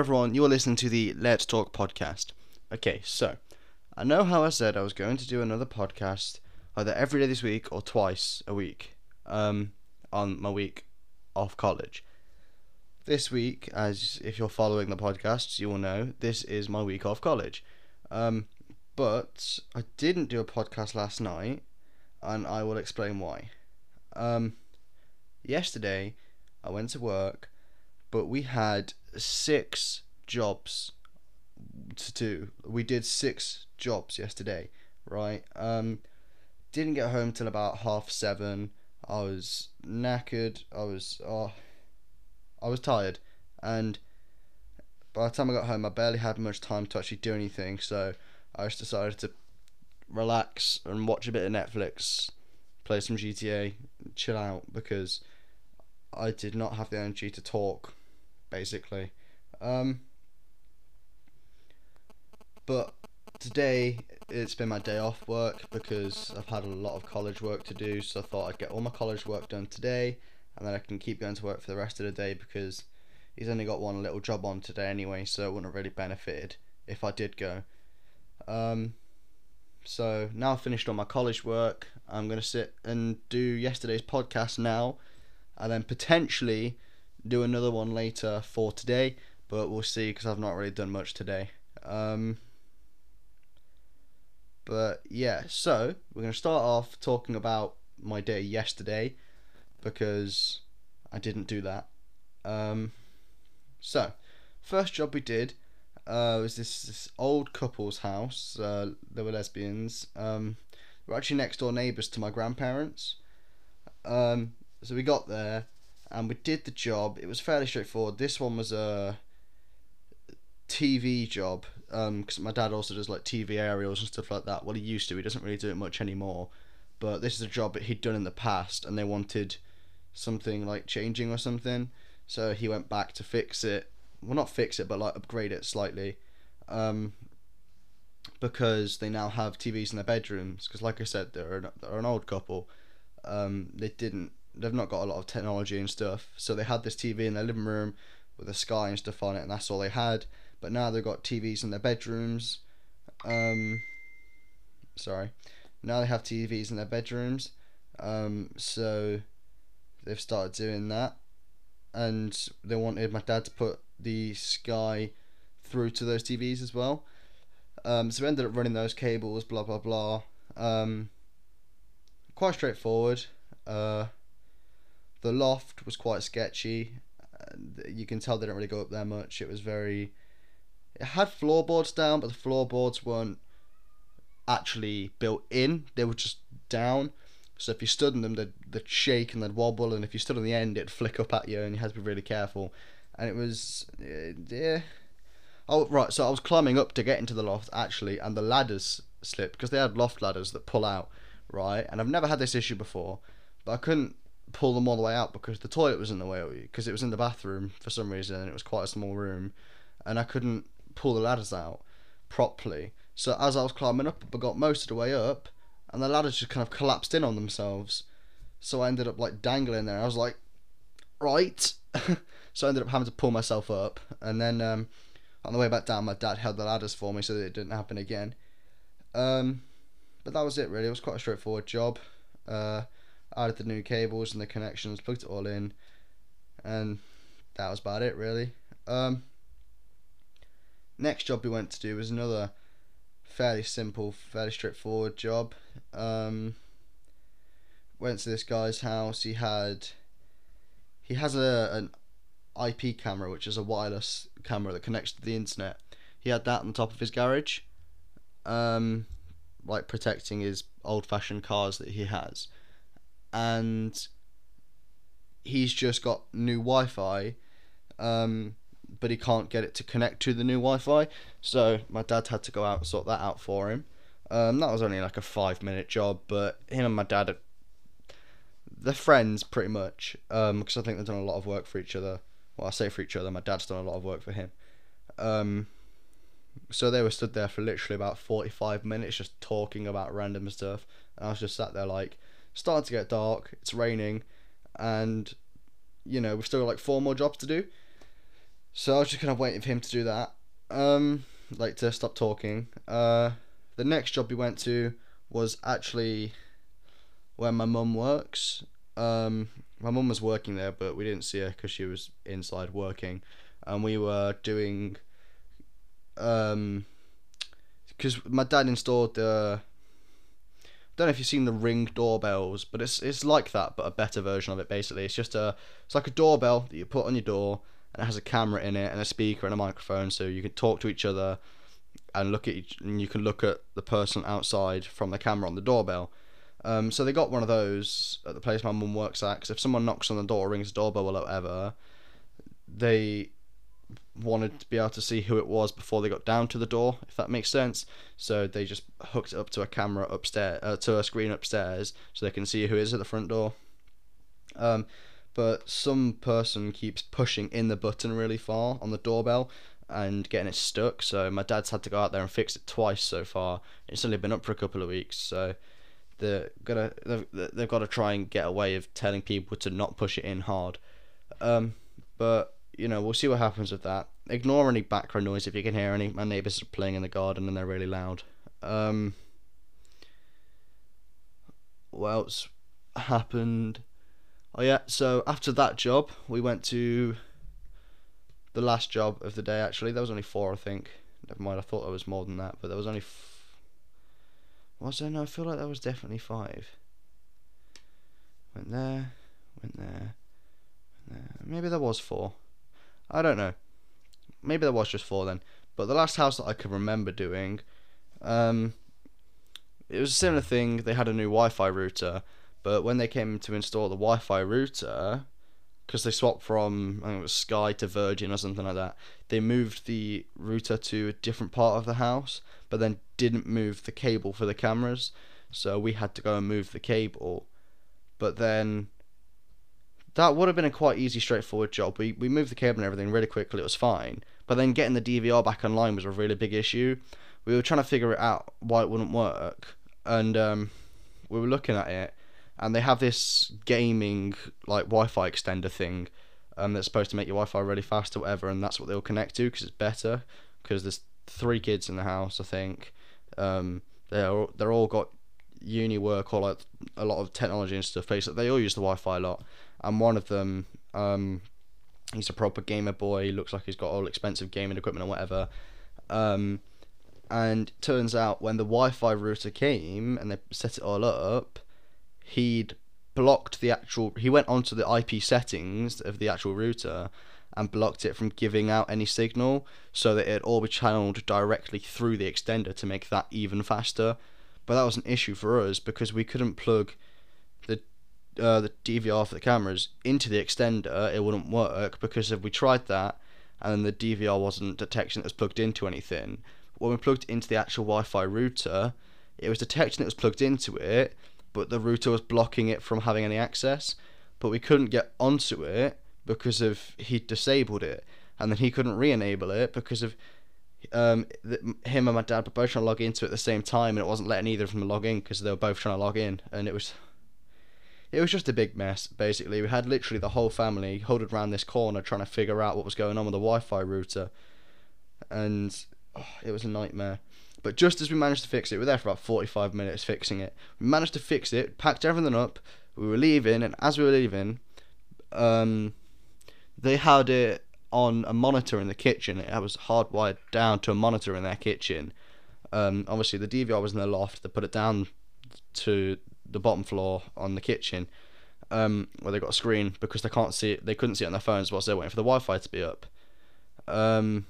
everyone. You are listening to the Let's Talk podcast. Okay, so I know how I said I was going to do another podcast either every day this week or twice a week um, on my week off college. This week, as if you're following the podcast, you will know this is my week off college. Um, but I didn't do a podcast last night, and I will explain why. Um, yesterday, I went to work, but we had six jobs to do. We did six jobs yesterday, right? Um, didn't get home till about half seven. I was knackered. I was oh, I was tired, and by the time I got home, I barely had much time to actually do anything. So I just decided to relax and watch a bit of Netflix, play some GTA, chill out because I did not have the energy to talk, basically. Um, but today it's been my day off work because I've had a lot of college work to do, so I thought I'd get all my college work done today and then I can keep going to work for the rest of the day because he's only got one little job on today anyway, so it wouldn't have really benefited if I did go. Um, so now I've finished all my college work, I'm going to sit and do yesterday's podcast now and then potentially do another one later for today, but we'll see because I've not really done much today. Um, but yeah, so we're going to start off talking about my day yesterday because I didn't do that. Um, so, first job we did uh, was this, this old couple's house. Uh, they were lesbians. Um, they were actually next door neighbours to my grandparents. Um, so we got there and we did the job. It was fairly straightforward. This one was a TV job because um, my dad also does like TV aerials and stuff like that. Well, he used to. He doesn't really do it much anymore. But this is a job that he'd done in the past, and they wanted something like changing or something. So he went back to fix it. Well, not fix it, but like upgrade it slightly. Um, because they now have TVs in their bedrooms. Because, like I said, they're an, they're an old couple. Um, they didn't. They've not got a lot of technology and stuff. So they had this TV in their living room with a sky and stuff on it, and that's all they had. But now they've got TVs in their bedrooms. Um, sorry. Now they have TVs in their bedrooms. Um, so they've started doing that, and they wanted my dad to put the Sky through to those TVs as well. Um, so we ended up running those cables, blah blah blah. Um, quite straightforward. Uh, the loft was quite sketchy. You can tell they didn't really go up there much. It was very. It had floorboards down, but the floorboards weren't actually built in. They were just down. So if you stood on them, they'd, they'd shake and they'd wobble, and if you stood on the end, it'd flick up at you, and you had to be really careful. And it was, uh, yeah. Oh right, so I was climbing up to get into the loft actually, and the ladders slipped because they had loft ladders that pull out, right? And I've never had this issue before, but I couldn't pull them all the way out because the toilet was in the way because it was in the bathroom for some reason, and it was quite a small room, and I couldn't pull the ladders out properly. So as I was climbing up, I got most of the way up, and the ladders just kind of collapsed in on themselves. So I ended up like dangling there. I was like, right. so I ended up having to pull myself up, and then um, on the way back down, my dad held the ladders for me so that it didn't happen again. Um, but that was it really. It was quite a straightforward job. Uh, added the new cables and the connections, plugged it all in, and that was about it really. Um, next job we went to do was another fairly simple, fairly straightforward job. Um, went to this guy's house. He had he has a an IP camera, which is a wireless camera that connects to the internet. He had that on the top of his garage, um, like protecting his old-fashioned cars that he has, and he's just got new Wi-Fi. Um, but he can't get it to connect to the new Wi-Fi. So my dad had to go out and sort that out for him. Um, that was only like a five minute job, but him and my dad are they're friends pretty much. Um, because I think they've done a lot of work for each other. Well, I say for each other. My dad's done a lot of work for him. Um, so they were stood there for literally about forty five minutes, just talking about random stuff. And I was just sat there like, starting to get dark. It's raining, and you know we've still got like four more jobs to do So I was just kind of waiting for him to do that. Um, like to stop talking. Uh, the next job we went to was actually where my mum works. Um, my mum was working there, but we didn't see her because she was inside working, and we were doing. Um, because my dad installed the. Don't know if you've seen the ring doorbells, but it's it's like that, but a better version of it. Basically, it's just a it's like a doorbell that you put on your door, and it has a camera in it and a speaker and a microphone, so you can talk to each other, and look at each, and you can look at the person outside from the camera on the doorbell. Um, so they got one of those at the place my mum works at. Because if someone knocks on the door, rings the doorbell, or whatever, they wanted to be able to see who it was before they got down to the door, if that makes sense. So they just hooked it up to a camera upstairs, uh, to a screen upstairs, so they can see who is at the front door. Um, but some person keeps pushing in the button really far on the doorbell and getting it stuck. So my dad's had to go out there and fix it twice so far. It's only been up for a couple of weeks, so they're gonna they've, they've got to try and get a way of telling people to not push it in hard. Um, but you know we'll see what happens with that. Ignore any background noise if you can hear any. My neighbours are playing in the garden and they're really loud. Um, what else happened? Oh yeah, so after that job, we went to the last job of the day. Actually, there was only four, I think. Never mind, I thought there was more than that, but there was only. F- was there? No, I feel like there was definitely five. Went there, went there, went there. Maybe there was four. I don't know. Maybe there was just four then. But the last house that I can remember doing, um, it was a similar thing. They had a new Wi-Fi router, but when they came to install the Wi-Fi router, because they swapped from I think it was Sky to Virgin or something like that, they moved the router to a different part of the house, but then didn't move the cable for the cameras. So we had to go and move the cable. But then that would have been a quite easy, straightforward job. We we moved the cable and everything really quickly. It was fine. But then getting the DVR back online was a really big issue. We were trying to figure it out why it wouldn't work, and um, we were looking at it, and they have this gaming like Wi-Fi extender thing um, that's supposed to make your Wi-Fi really fast or whatever, and that's what they'll connect to because it's better. Because there's three kids in the house, I think. Um, they're they're all got uni work or like a lot of technology and stuff. Basically, they all use the Wi-Fi a lot, and one of them, um, he's a proper gamer boy. Looks like he's got all expensive gaming equipment or whatever. Um, and turns out when the Wi-Fi router came and they set it all up, he'd blocked the actual. He went onto the IP settings of the actual router and blocked it from giving out any signal, so that it all be channeled directly through the extender to make that even faster. But that was an issue for us because we couldn't plug uh, the DVR for the cameras into the extender. It wouldn't work because if we tried that and the DVR wasn't detecting it was plugged into anything, when we plugged into the actual Wi-Fi router, it was detecting it was plugged into it, but the router was blocking it from having any access. But we couldn't get onto it because of he disabled it, and then he couldn't re-enable it because of um, the, him and my dad were both trying to log into it at the same time, and it wasn't letting either of them log in because they were both trying to log in, and it was it was just a big mess. Basically, we had literally the whole family huddled around this corner trying to figure out what was going on with the Wi-Fi router, and oh, it was a nightmare. But just as we managed to fix it, we were there for about 45 minutes fixing it. We managed to fix it, packed everything up. We were leaving, and as we were leaving, um, they had it on a monitor in the kitchen. It was hardwired down to a monitor in their kitchen. Um, obviously, the DVR was in the loft. They put it down to the bottom floor on the kitchen, um, where they got a screen because they can't see it. They couldn't see it on their phones whilst they're waiting for the Wi-Fi to be up. Um,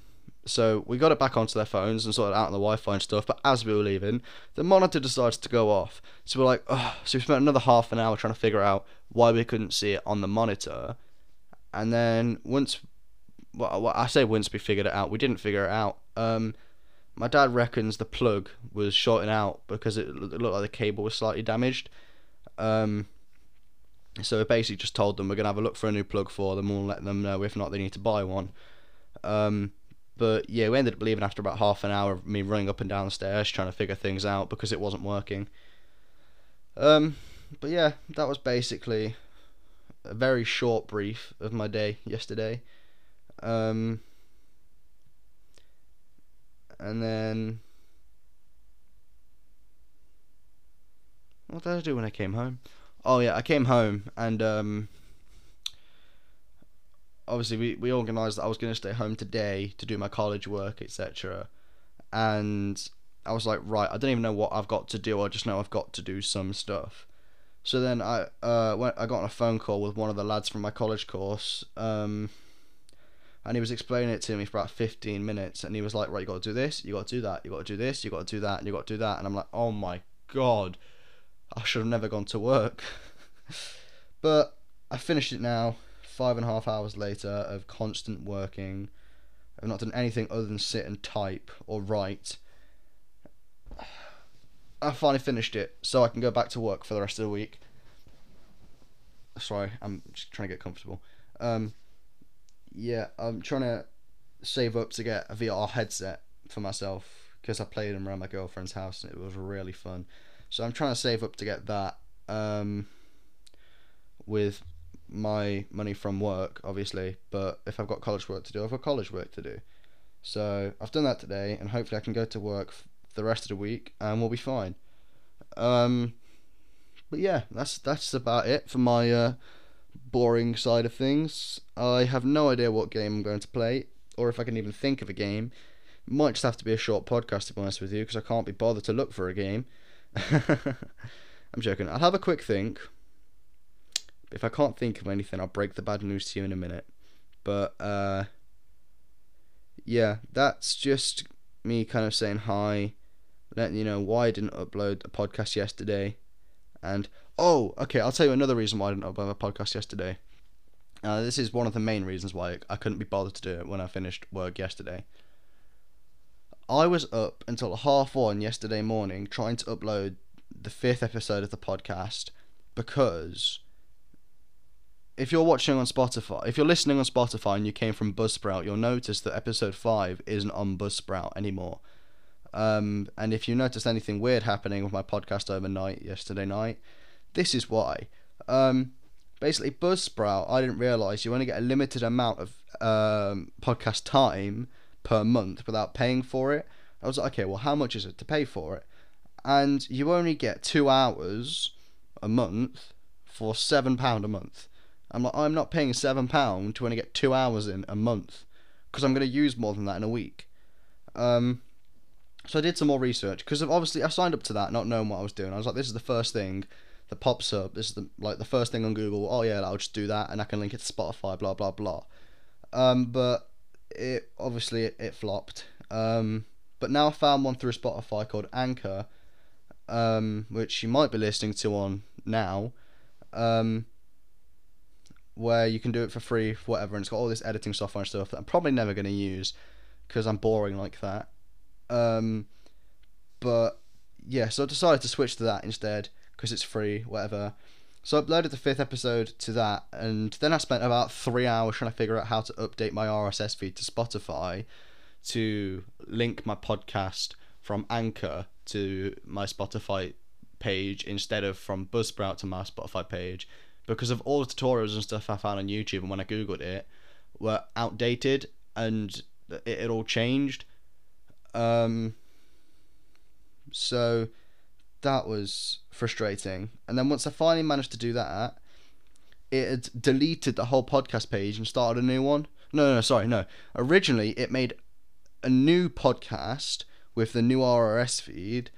so we got it back onto their phones and sorted out on the Wi-Fi and stuff. But as we were leaving, the monitor decides to go off. So we're like, oh. so we spent another half an hour trying to figure out why we couldn't see it on the monitor. And then once, well, I say once we figured it out, we didn't figure it out. Um, my dad reckons the plug was shorting out because it looked like the cable was slightly damaged. Um, so we basically just told them we're gonna have a look for a new plug for them. We'll let them know if not they need to buy one. Um, but yeah, we ended up leaving after about half an hour of me running up and down the stairs trying to figure things out because it wasn't working. Um, but yeah, that was basically a very short brief of my day yesterday. Um, and then what did I do when I came home? Oh yeah, I came home and um, obviously we we organised that I was going to stay home today to do my college work, etc. And I was like, right, I don't even know what I've got to do. I just know I've got to do some stuff. So then I uh went, I got on a phone call with one of the lads from my college course. Um, and he was explaining it to me for about 15 minutes and he was like right you got to do this you got to do that you got to do this you got to do that and you got to do that and i'm like oh my god i should have never gone to work. But i finished it now five and a half hours later of constant working. I've not done anything other than sit and type or write. I finally finished it so i can go back to work for the rest of the week. Sorry i'm just trying to get comfortable. Um yeah, I'm trying to save up to get a VR headset for myself because I played them around my girlfriend's house and it was really fun. So I'm trying to save up to get that um, with my money from work, obviously. But if I've got college work to do, I've got college work to do. So I've done that today, and hopefully I can go to work the rest of the week, and we'll be fine. Um, but yeah, that's that's about it for my uh, boring side of things. I have no idea what game I'm going to play, or if I can even think of a game. Might just have to be a short podcast, to be honest with you, because I can't be bothered to look for a game. I'm joking. I'll have a quick think. If I can't think of anything, I'll break the bad news to you in a minute. But, uh, yeah, that's just me kind of saying hi, letting you know why I didn't upload a podcast yesterday. And oh, okay, I'll tell you another reason why I didn't upload a podcast yesterday. Uh, this is one of the main reasons why I couldn't be bothered to do it when I finished work yesterday. I was up until half one yesterday morning trying to upload the fifth episode of the podcast because if you're watching on Spotify, if you're listening on Spotify and you came from Buzzsprout, you'll notice that episode five isn't on Buzzsprout anymore. Um, and if you noticed anything weird happening with my podcast overnight yesterday night, this is why. Um, basically, Buzzsprout, I didn't realize you only get a limited amount of um, podcast time per month without paying for it. I was like, okay, well, how much is it to pay for it? And you only get two hours a month for seven pound a month. I'm like, I'm not paying seven pound to only get two hours in a month because I'm going to use more than that in a week. Um, so I did some more research because obviously I signed up to that not knowing what I was doing. I was like, this is the first thing that pops up. This is the like the first thing on Google. Oh yeah, I'll just do that and I can link it to Spotify. Blah blah blah. Um, but it obviously it, it flopped. Um, but now I found one through Spotify called Anchor, um, which you might be listening to on now. Um, where you can do it for free, whatever, and it's got all this editing software and stuff that I'm probably never going to use because I'm boring like that. Um, but yeah, so I decided to switch to that instead because it's free, whatever. So I uploaded the fifth episode to that, and then I spent about three hours trying to figure out how to update my RSS feed to Spotify to link my podcast from Anchor to my Spotify page instead of from Buzzsprout to my Spotify page because of all the tutorials and stuff I found on YouTube and when I googled it were outdated and it, it all changed um, so that was frustrating. And then once I finally managed to do that, it had deleted the whole podcast page and started a new one. No, no, no sorry, no. Originally, it made a new podcast with the new RSS feed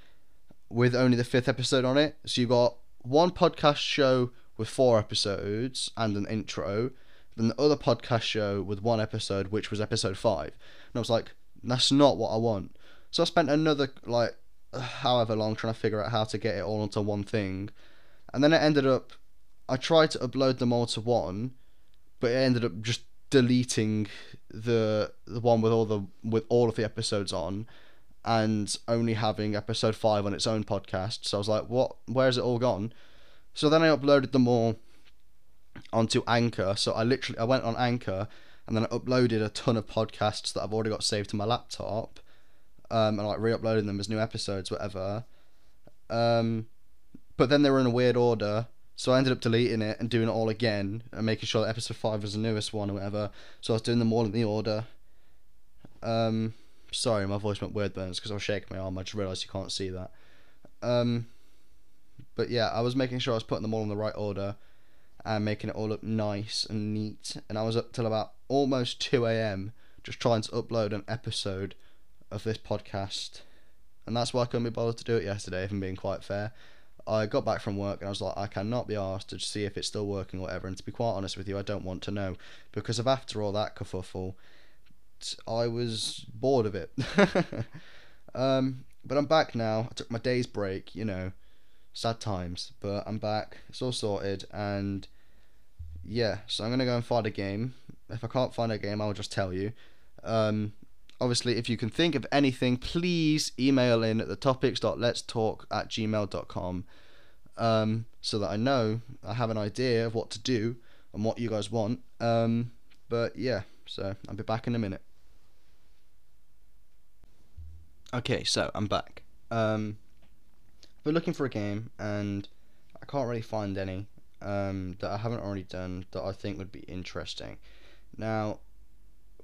with only the fifth episode on it. So you got one podcast show with four episodes and an intro, then the other podcast show with one episode, which was episode five. And I was like, that's not what I want. So I spent another like however long trying to figure out how to get it all onto one thing. And then it ended up I tried to upload them all to one, but it ended up just deleting the the one with all the with all of the episodes on and only having episode 5 on its own podcast. So I was like, "What? Where's it all gone?" So then I uploaded them all onto Anchor. So I literally I went on Anchor and then I uploaded a ton of podcasts that I've already got saved to my laptop, um, and like re-uploading them as new episodes, whatever. Um, but then they were in a weird order, so I ended up deleting it and doing it all again and making sure that episode five was the newest one or whatever. So I was doing them all in the order. Um, Sorry, my voice went weird then. Because I was shaking my arm. I just realised you can't see that. Um, but yeah, I was making sure I was putting them all in the right order and making it all look nice and neat. And I was up till about almost 2 a.m. just trying to upload an episode of this podcast. And that's why I couldn't be bothered to do it yesterday, if I'm being quite fair. I got back from work and I was like, I cannot be asked to see if it's still working or whatever. And to be quite honest with you, I don't want to know because of after all that kerfuffle, I was bored of it. um, but I'm back now. I took my day's break, you know, sad times, but I'm back. It's all sorted, and yeah, so I'm gonna go and find a game. If I can't find a game, I'll just tell you. Um, obviously, if you can think of anything, please email in at the topics.letstalk at gmail.com um, so that I know I have an idea of what to do and what you guys want. Um, but yeah, so I'll be back in a minute. Okay, so I'm back. Um, I've been looking for a game and I can't really find any um, that I haven't already done that I think would be interesting. Now,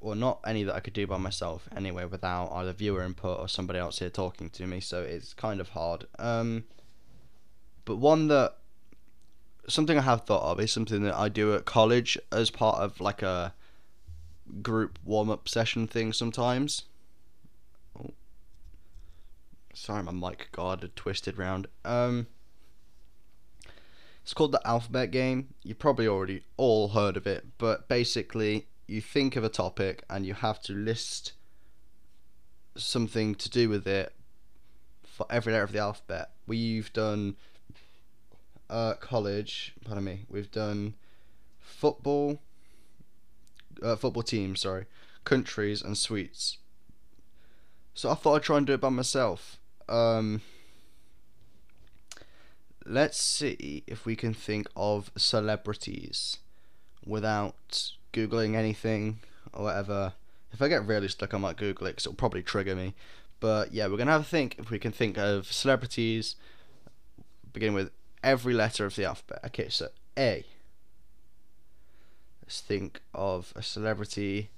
well, not any that I could do by myself anyway, without either viewer input or somebody else here talking to me. So it's kind of hard. Um, but one that something I have thought of is something that I do at college as part of like a group warm up session thing sometimes. Oh. Sorry, my mic guard had twisted round. Um, it's called the alphabet game. You probably already all heard of it, but basically you think of a topic and you have to list something to do with it for every letter of the alphabet. We've done uh, college, pardon me, we've done football, uh, football teams, sorry, countries and sweets. So I thought I'd try and do it by myself. Um, let's see if we can think of celebrities without googling anything or whatever. If I get really stuck, I might Google it because it'll probably trigger me. But yeah, we're gonna have a think if we can think of celebrities, beginning with every letter of the alphabet. Okay, so A. Let's think of a celebrity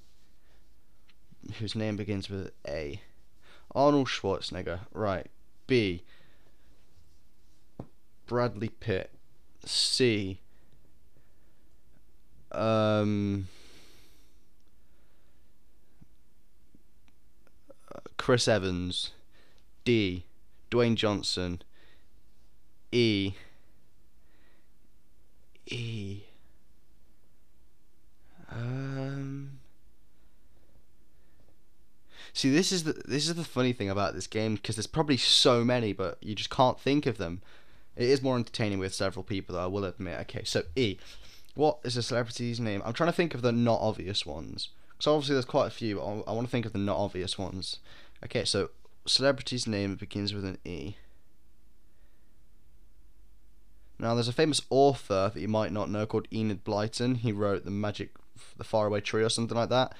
whose name begins with A. Arnold Schwarzenegger. Right. B. Bradley Pitt. C. Um, Chris Evans, D. Dwayne Johnson, E. E. Um. See, this is the this is the funny thing about this game because there's probably so many, but you just can't think of them. It is more entertaining with several people, though. I will admit. Okay, so E. What is a celebrity's name? I'm trying to think of the not obvious ones. So obviously there's quite a few. I, want to think of the not obvious ones. Okay, so celebrity's name begins with an E. Now there's a famous author that you might not know called Enid Blyton. He wrote the Magic, the Faraway Tree or something like that.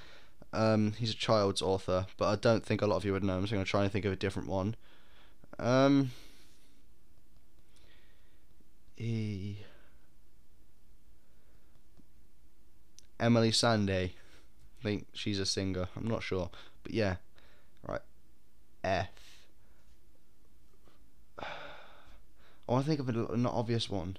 Um, he's a child's author, but I don't think a lot of you would know him. So I'm gonna try and think of a different one. Um, E. Emeli Sandé. I think she's a singer. I'm not sure, but yeah. Right. F. I want to think of a not obvious one.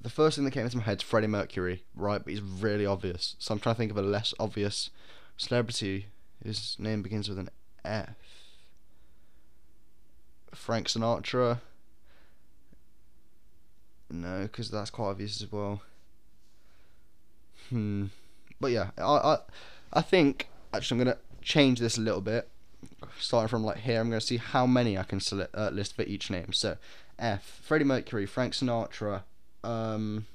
The first thing that came into my head is Freddie Mercury, right? But he's really obvious. So I'm trying to think of a less obvious celebrity. His name begins with an F. Frank Sinatra. No, because that's quite obvious as well. Hmm. But yeah, I, I, I think actually I'm gonna change this a little bit. Starting from like here, I'm gonna see how many I can select, uh, list for each name. So, F. Freddie Mercury, Frank Sinatra. Um.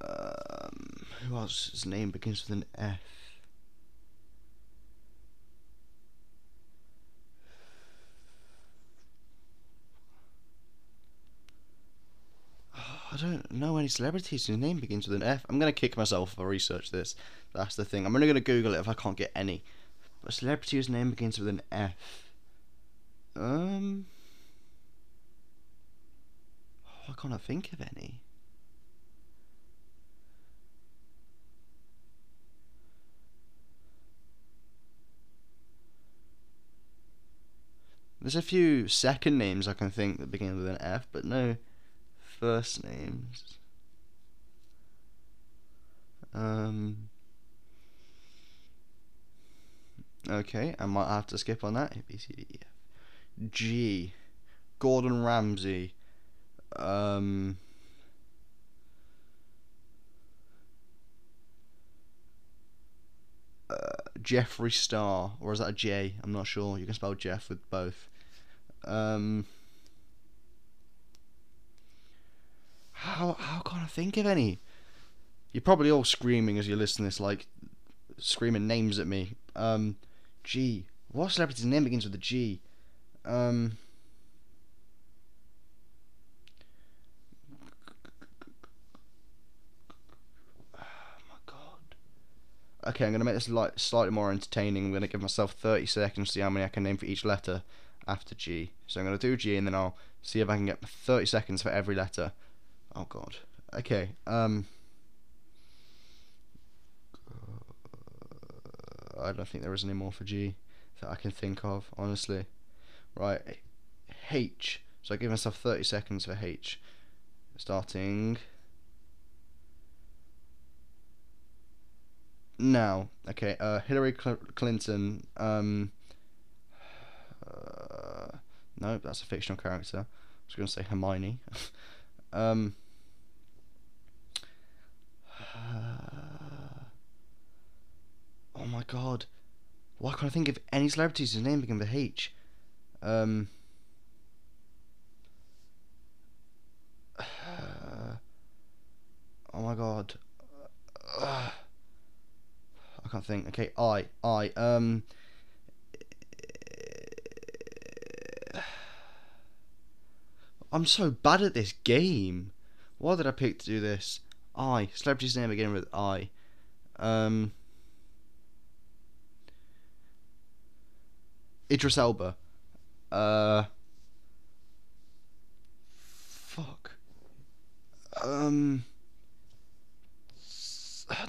Um, who else? His name begins with an F. I don't know any celebrities whose name begins with an F. I'm gonna kick myself if I research this. That's the thing. I'm only gonna Google it if I can't get any. A celebrity whose name begins with an F. Um. Oh, I can't think of any. There's a few second names I can think that begin with an F, but no first names. Um. Okay, I might have to skip on that. A, B, C, D, E, F. G. Gordon Ramsay. Um. Uh, Jeffree Star, or is that a J? I'm not sure. You can spell Jeff with both. Um, how how can I think of any? You're probably all screaming as you listen to this, like screaming names at me. Um, G. What celebrity's name begins with a G? Um. My god. Okay, I'm gonna make this like slightly more entertaining. I'm gonna give myself 30 seconds to see how many I can name for each letter after G. So I'm gonna do G and then I'll see if I can get 30 seconds for every letter. Oh god. Okay. Um. I don't think there is any more for G that I can think of, honestly. Right. H. So I give myself 30 seconds for H. Starting now. Okay, uh, Hillary Cl- Clinton. Um, uh, no, that's a fictional character. I was going to say Hermione. um, uh, oh my god. Why can't I think of any celebrities whose name begin with H? Um, oh my god. I can't think. Okay, I, I, um. I'm so bad at this game. Why did I pick to do this? I. Celebrity's name beginning with I. Um. Idris Elba. Uh. Fuck. Um.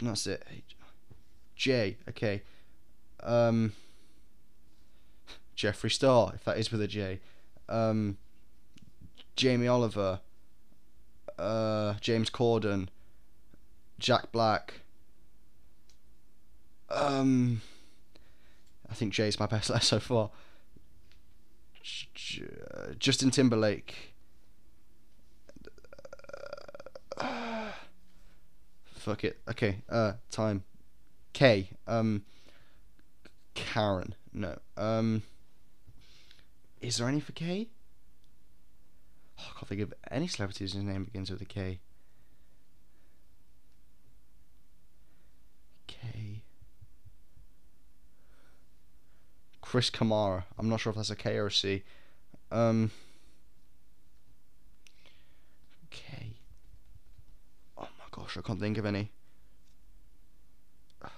That's it. J. Okay. Um. Star, if that is with a J. Um. Jamie Oliver. Uh. James Corden. Jack Black. Um. I think J is my best letter so far. Justin Timberlake. Fuck it. Okay. Uh. Time. K. Um. Karen. No. Um. Is there any for K? Oh, I can't think of any celebrities whose name begins with a. K. Chris Kamara. I'm not sure if that's a K or a C. Um. K. Oh my gosh, I can't think of any.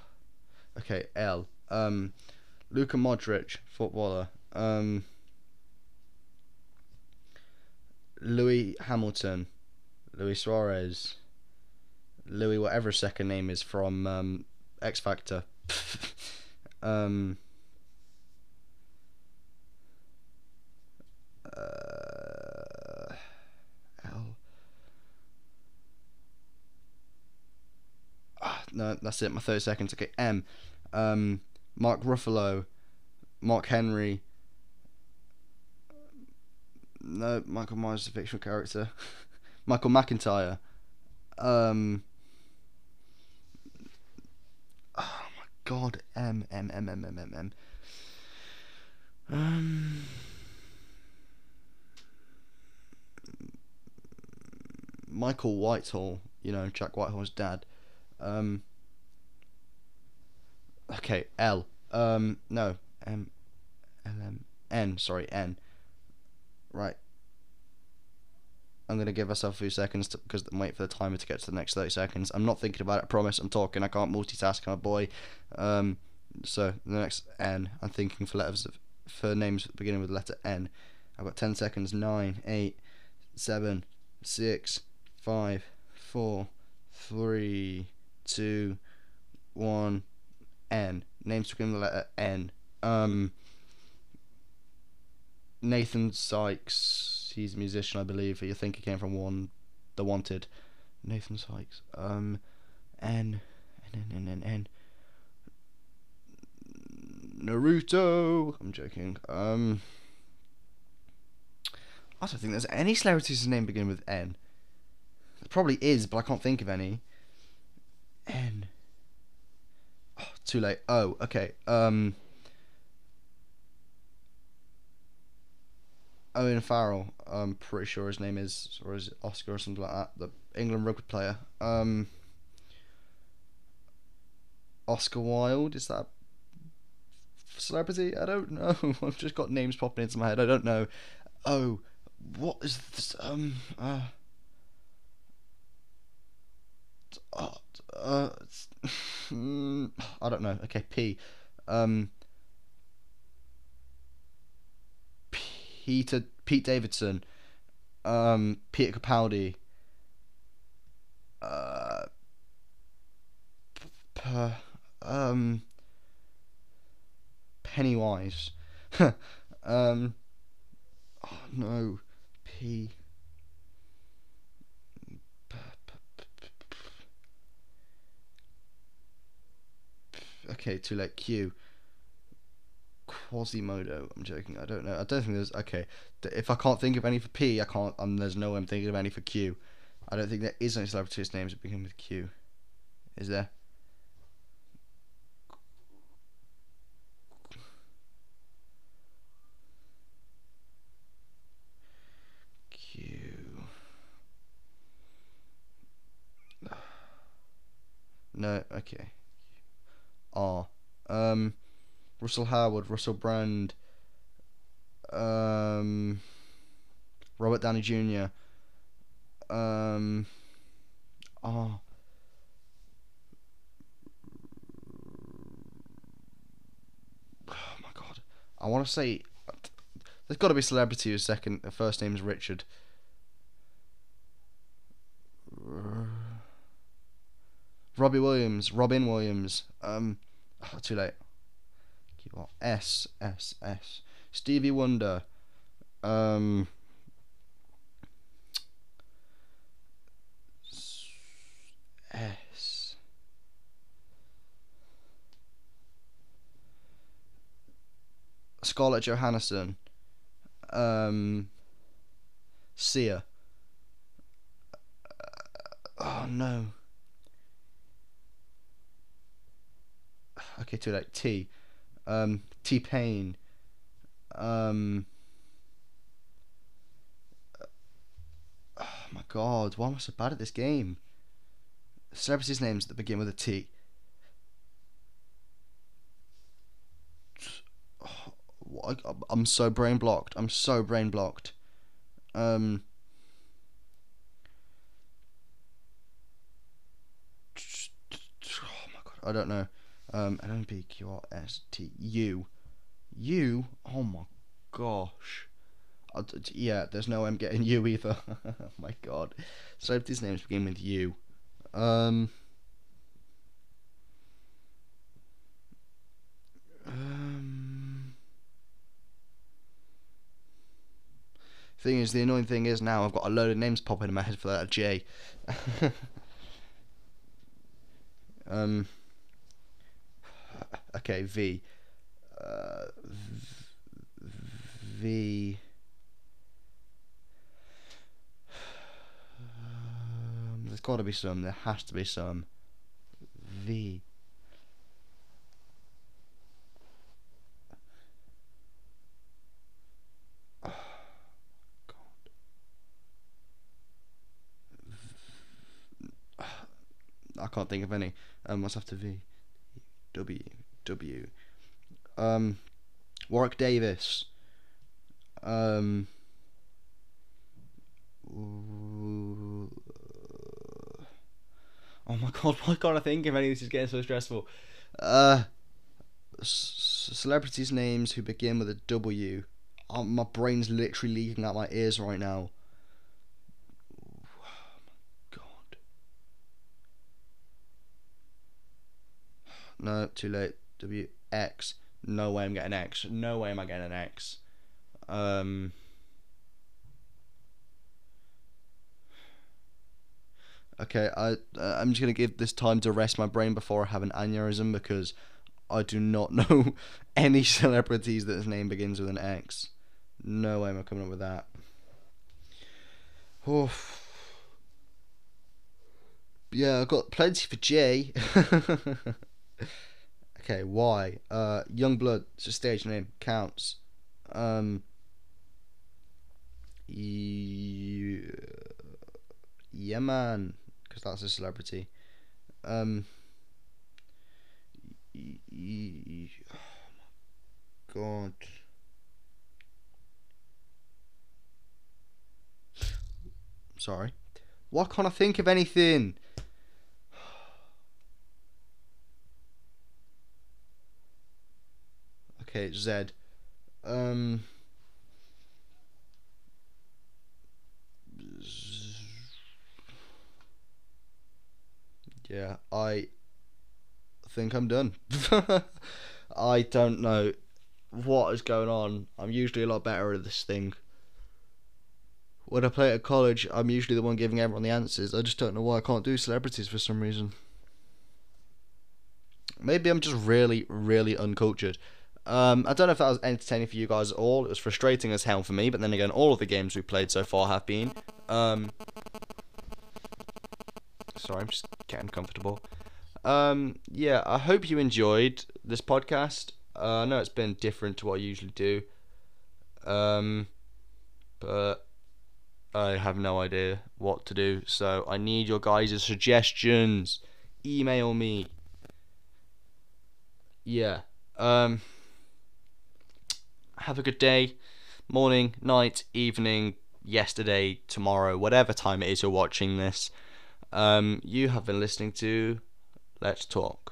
Okay, L. Um, Luka Modric, footballer. Um, Lewis Hamilton, Louis Suarez, Louis whatever second name is from um, X Factor. um, uh, L. Ah, no, that's it. My thirty seconds. Okay, M. Um, Mark Ruffalo, Mark Henry. No, Michael Myers is a fictional character. Michael McIntyre. Um. Oh my God, M M M M M M M. Um. Michael Whitehall, you know Jack Whitehall's dad. Um. Okay, L. Um, no, M, L M N. Sorry, N. Right. I'm gonna give myself a few seconds because I'm wait for the timer to get to the next 30 seconds. I'm not thinking about it. I promise. I'm talking. I can't multitask. I'm a boy. Um, so the next N. I'm thinking for letters of, for names beginning with letter N. I've got 10 seconds. Nine, eight, seven, six, five, four, three, two, one. N. Names begin with the letter N. Um. Nathan Sykes. He's a musician, I believe. You think he came from one, The Wanted. Nathan Sykes. Um, N, N, N, N, N. Naruto. I'm joking. Um, I don't think there's any celebrities' whose name begin with N. Probably is, but I can't think of any. N. Oh, too late. Oh, okay. Um. Owen Farrell. I'm pretty sure his name is, or is Oscar or something like that? The England rugby player. Um. Oscar Wilde is that celebrity? I don't know. I've just got names popping into my head. I don't know. Oh, what is this? Um. Uh. Uh, uh, I don't know. Okay, P. Um, Peter Pete Davidson. Um, Peter Capaldi. Uh, p- um, Pennywise. um, oh no, P. Okay, to let Q. Quasimodo. I'm joking. I don't know. I don't think there's. Okay, if I can't think of any for P, I can't. Um, there's no way I'm thinking of any for Q. I don't think there is any celebrities' names that begin with Q. Is there? Q. No. Okay. R. Um, Russell Howard, Russell Brand, um, Robert Downey Jr. Um, oh. oh my god, I want to say there's got to be celebrity whose second, first name is Richard. Robbie Williams, Robin Williams. Um, oh, too late. S S S. Stevie Wonder. Um. S. Scarlett Johansson. Um. Sia. Uh, oh no. Okay, too late. T. Um, T Pain. Um, oh my god, why am I so bad at this game? Celebrities' names that begin with a T. I'm so brain blocked. I'm so brain blocked. Um. Oh my god, I don't know. Um, N P Q R S T U. U? Oh my gosh. yeah, there's no M getting U either. oh my god. So if these names begin with U. Um. Um. Thing is, the annoying thing is now I've got a load of names popping in my head for that J. um okay, V. Uh, v. Um, there's got to be some. There has to be some. V. Oh, I can't think of any. Um, what's after V? W. W. Um, Warwick Davis. Um, oh my god, why can't I think of any? Of this is getting so stressful. Uh, celebrities' names who begin with a W. Oh, my brain's literally leaking out my ears right now. Oh my god. No, too late. W X. No way I'm getting X. No way am I getting an X. Um, okay, I uh, I'm just gonna give this time to rest my brain before I have an aneurysm because I do not know any celebrities that his name begins with an X. No way am I coming up with that. Oof. Yeah, I've got plenty for J. okay, why? Uh, Yungblud. It's a stage name. Counts. Um. Yeah, yeah man, because that's a celebrity. Um. oh my god. Sorry. Why can't I think of anything? Okay. Um. Yeah, I think I'm done. I don't know what is going on. I'm usually a lot better at this thing. When I play at college, I'm usually the one giving everyone the answers. I just don't know why I can't do celebrities for some reason. Maybe I'm just really, really uncultured. Um, I don't know if that was entertaining for you guys at all. It was frustrating as hell for me, but then again, all of the games we played so far have been. Um, sorry, I'm just getting comfortable. Um, yeah, I hope you enjoyed this podcast. Uh, I know it's been different to what I usually do. Um, but I have no idea what to do, so I need your guys' suggestions. Email me. Yeah. Um have a good day, morning, night, evening, yesterday, tomorrow, whatever time it is you're watching this. Um, you have been listening to Let's Talk.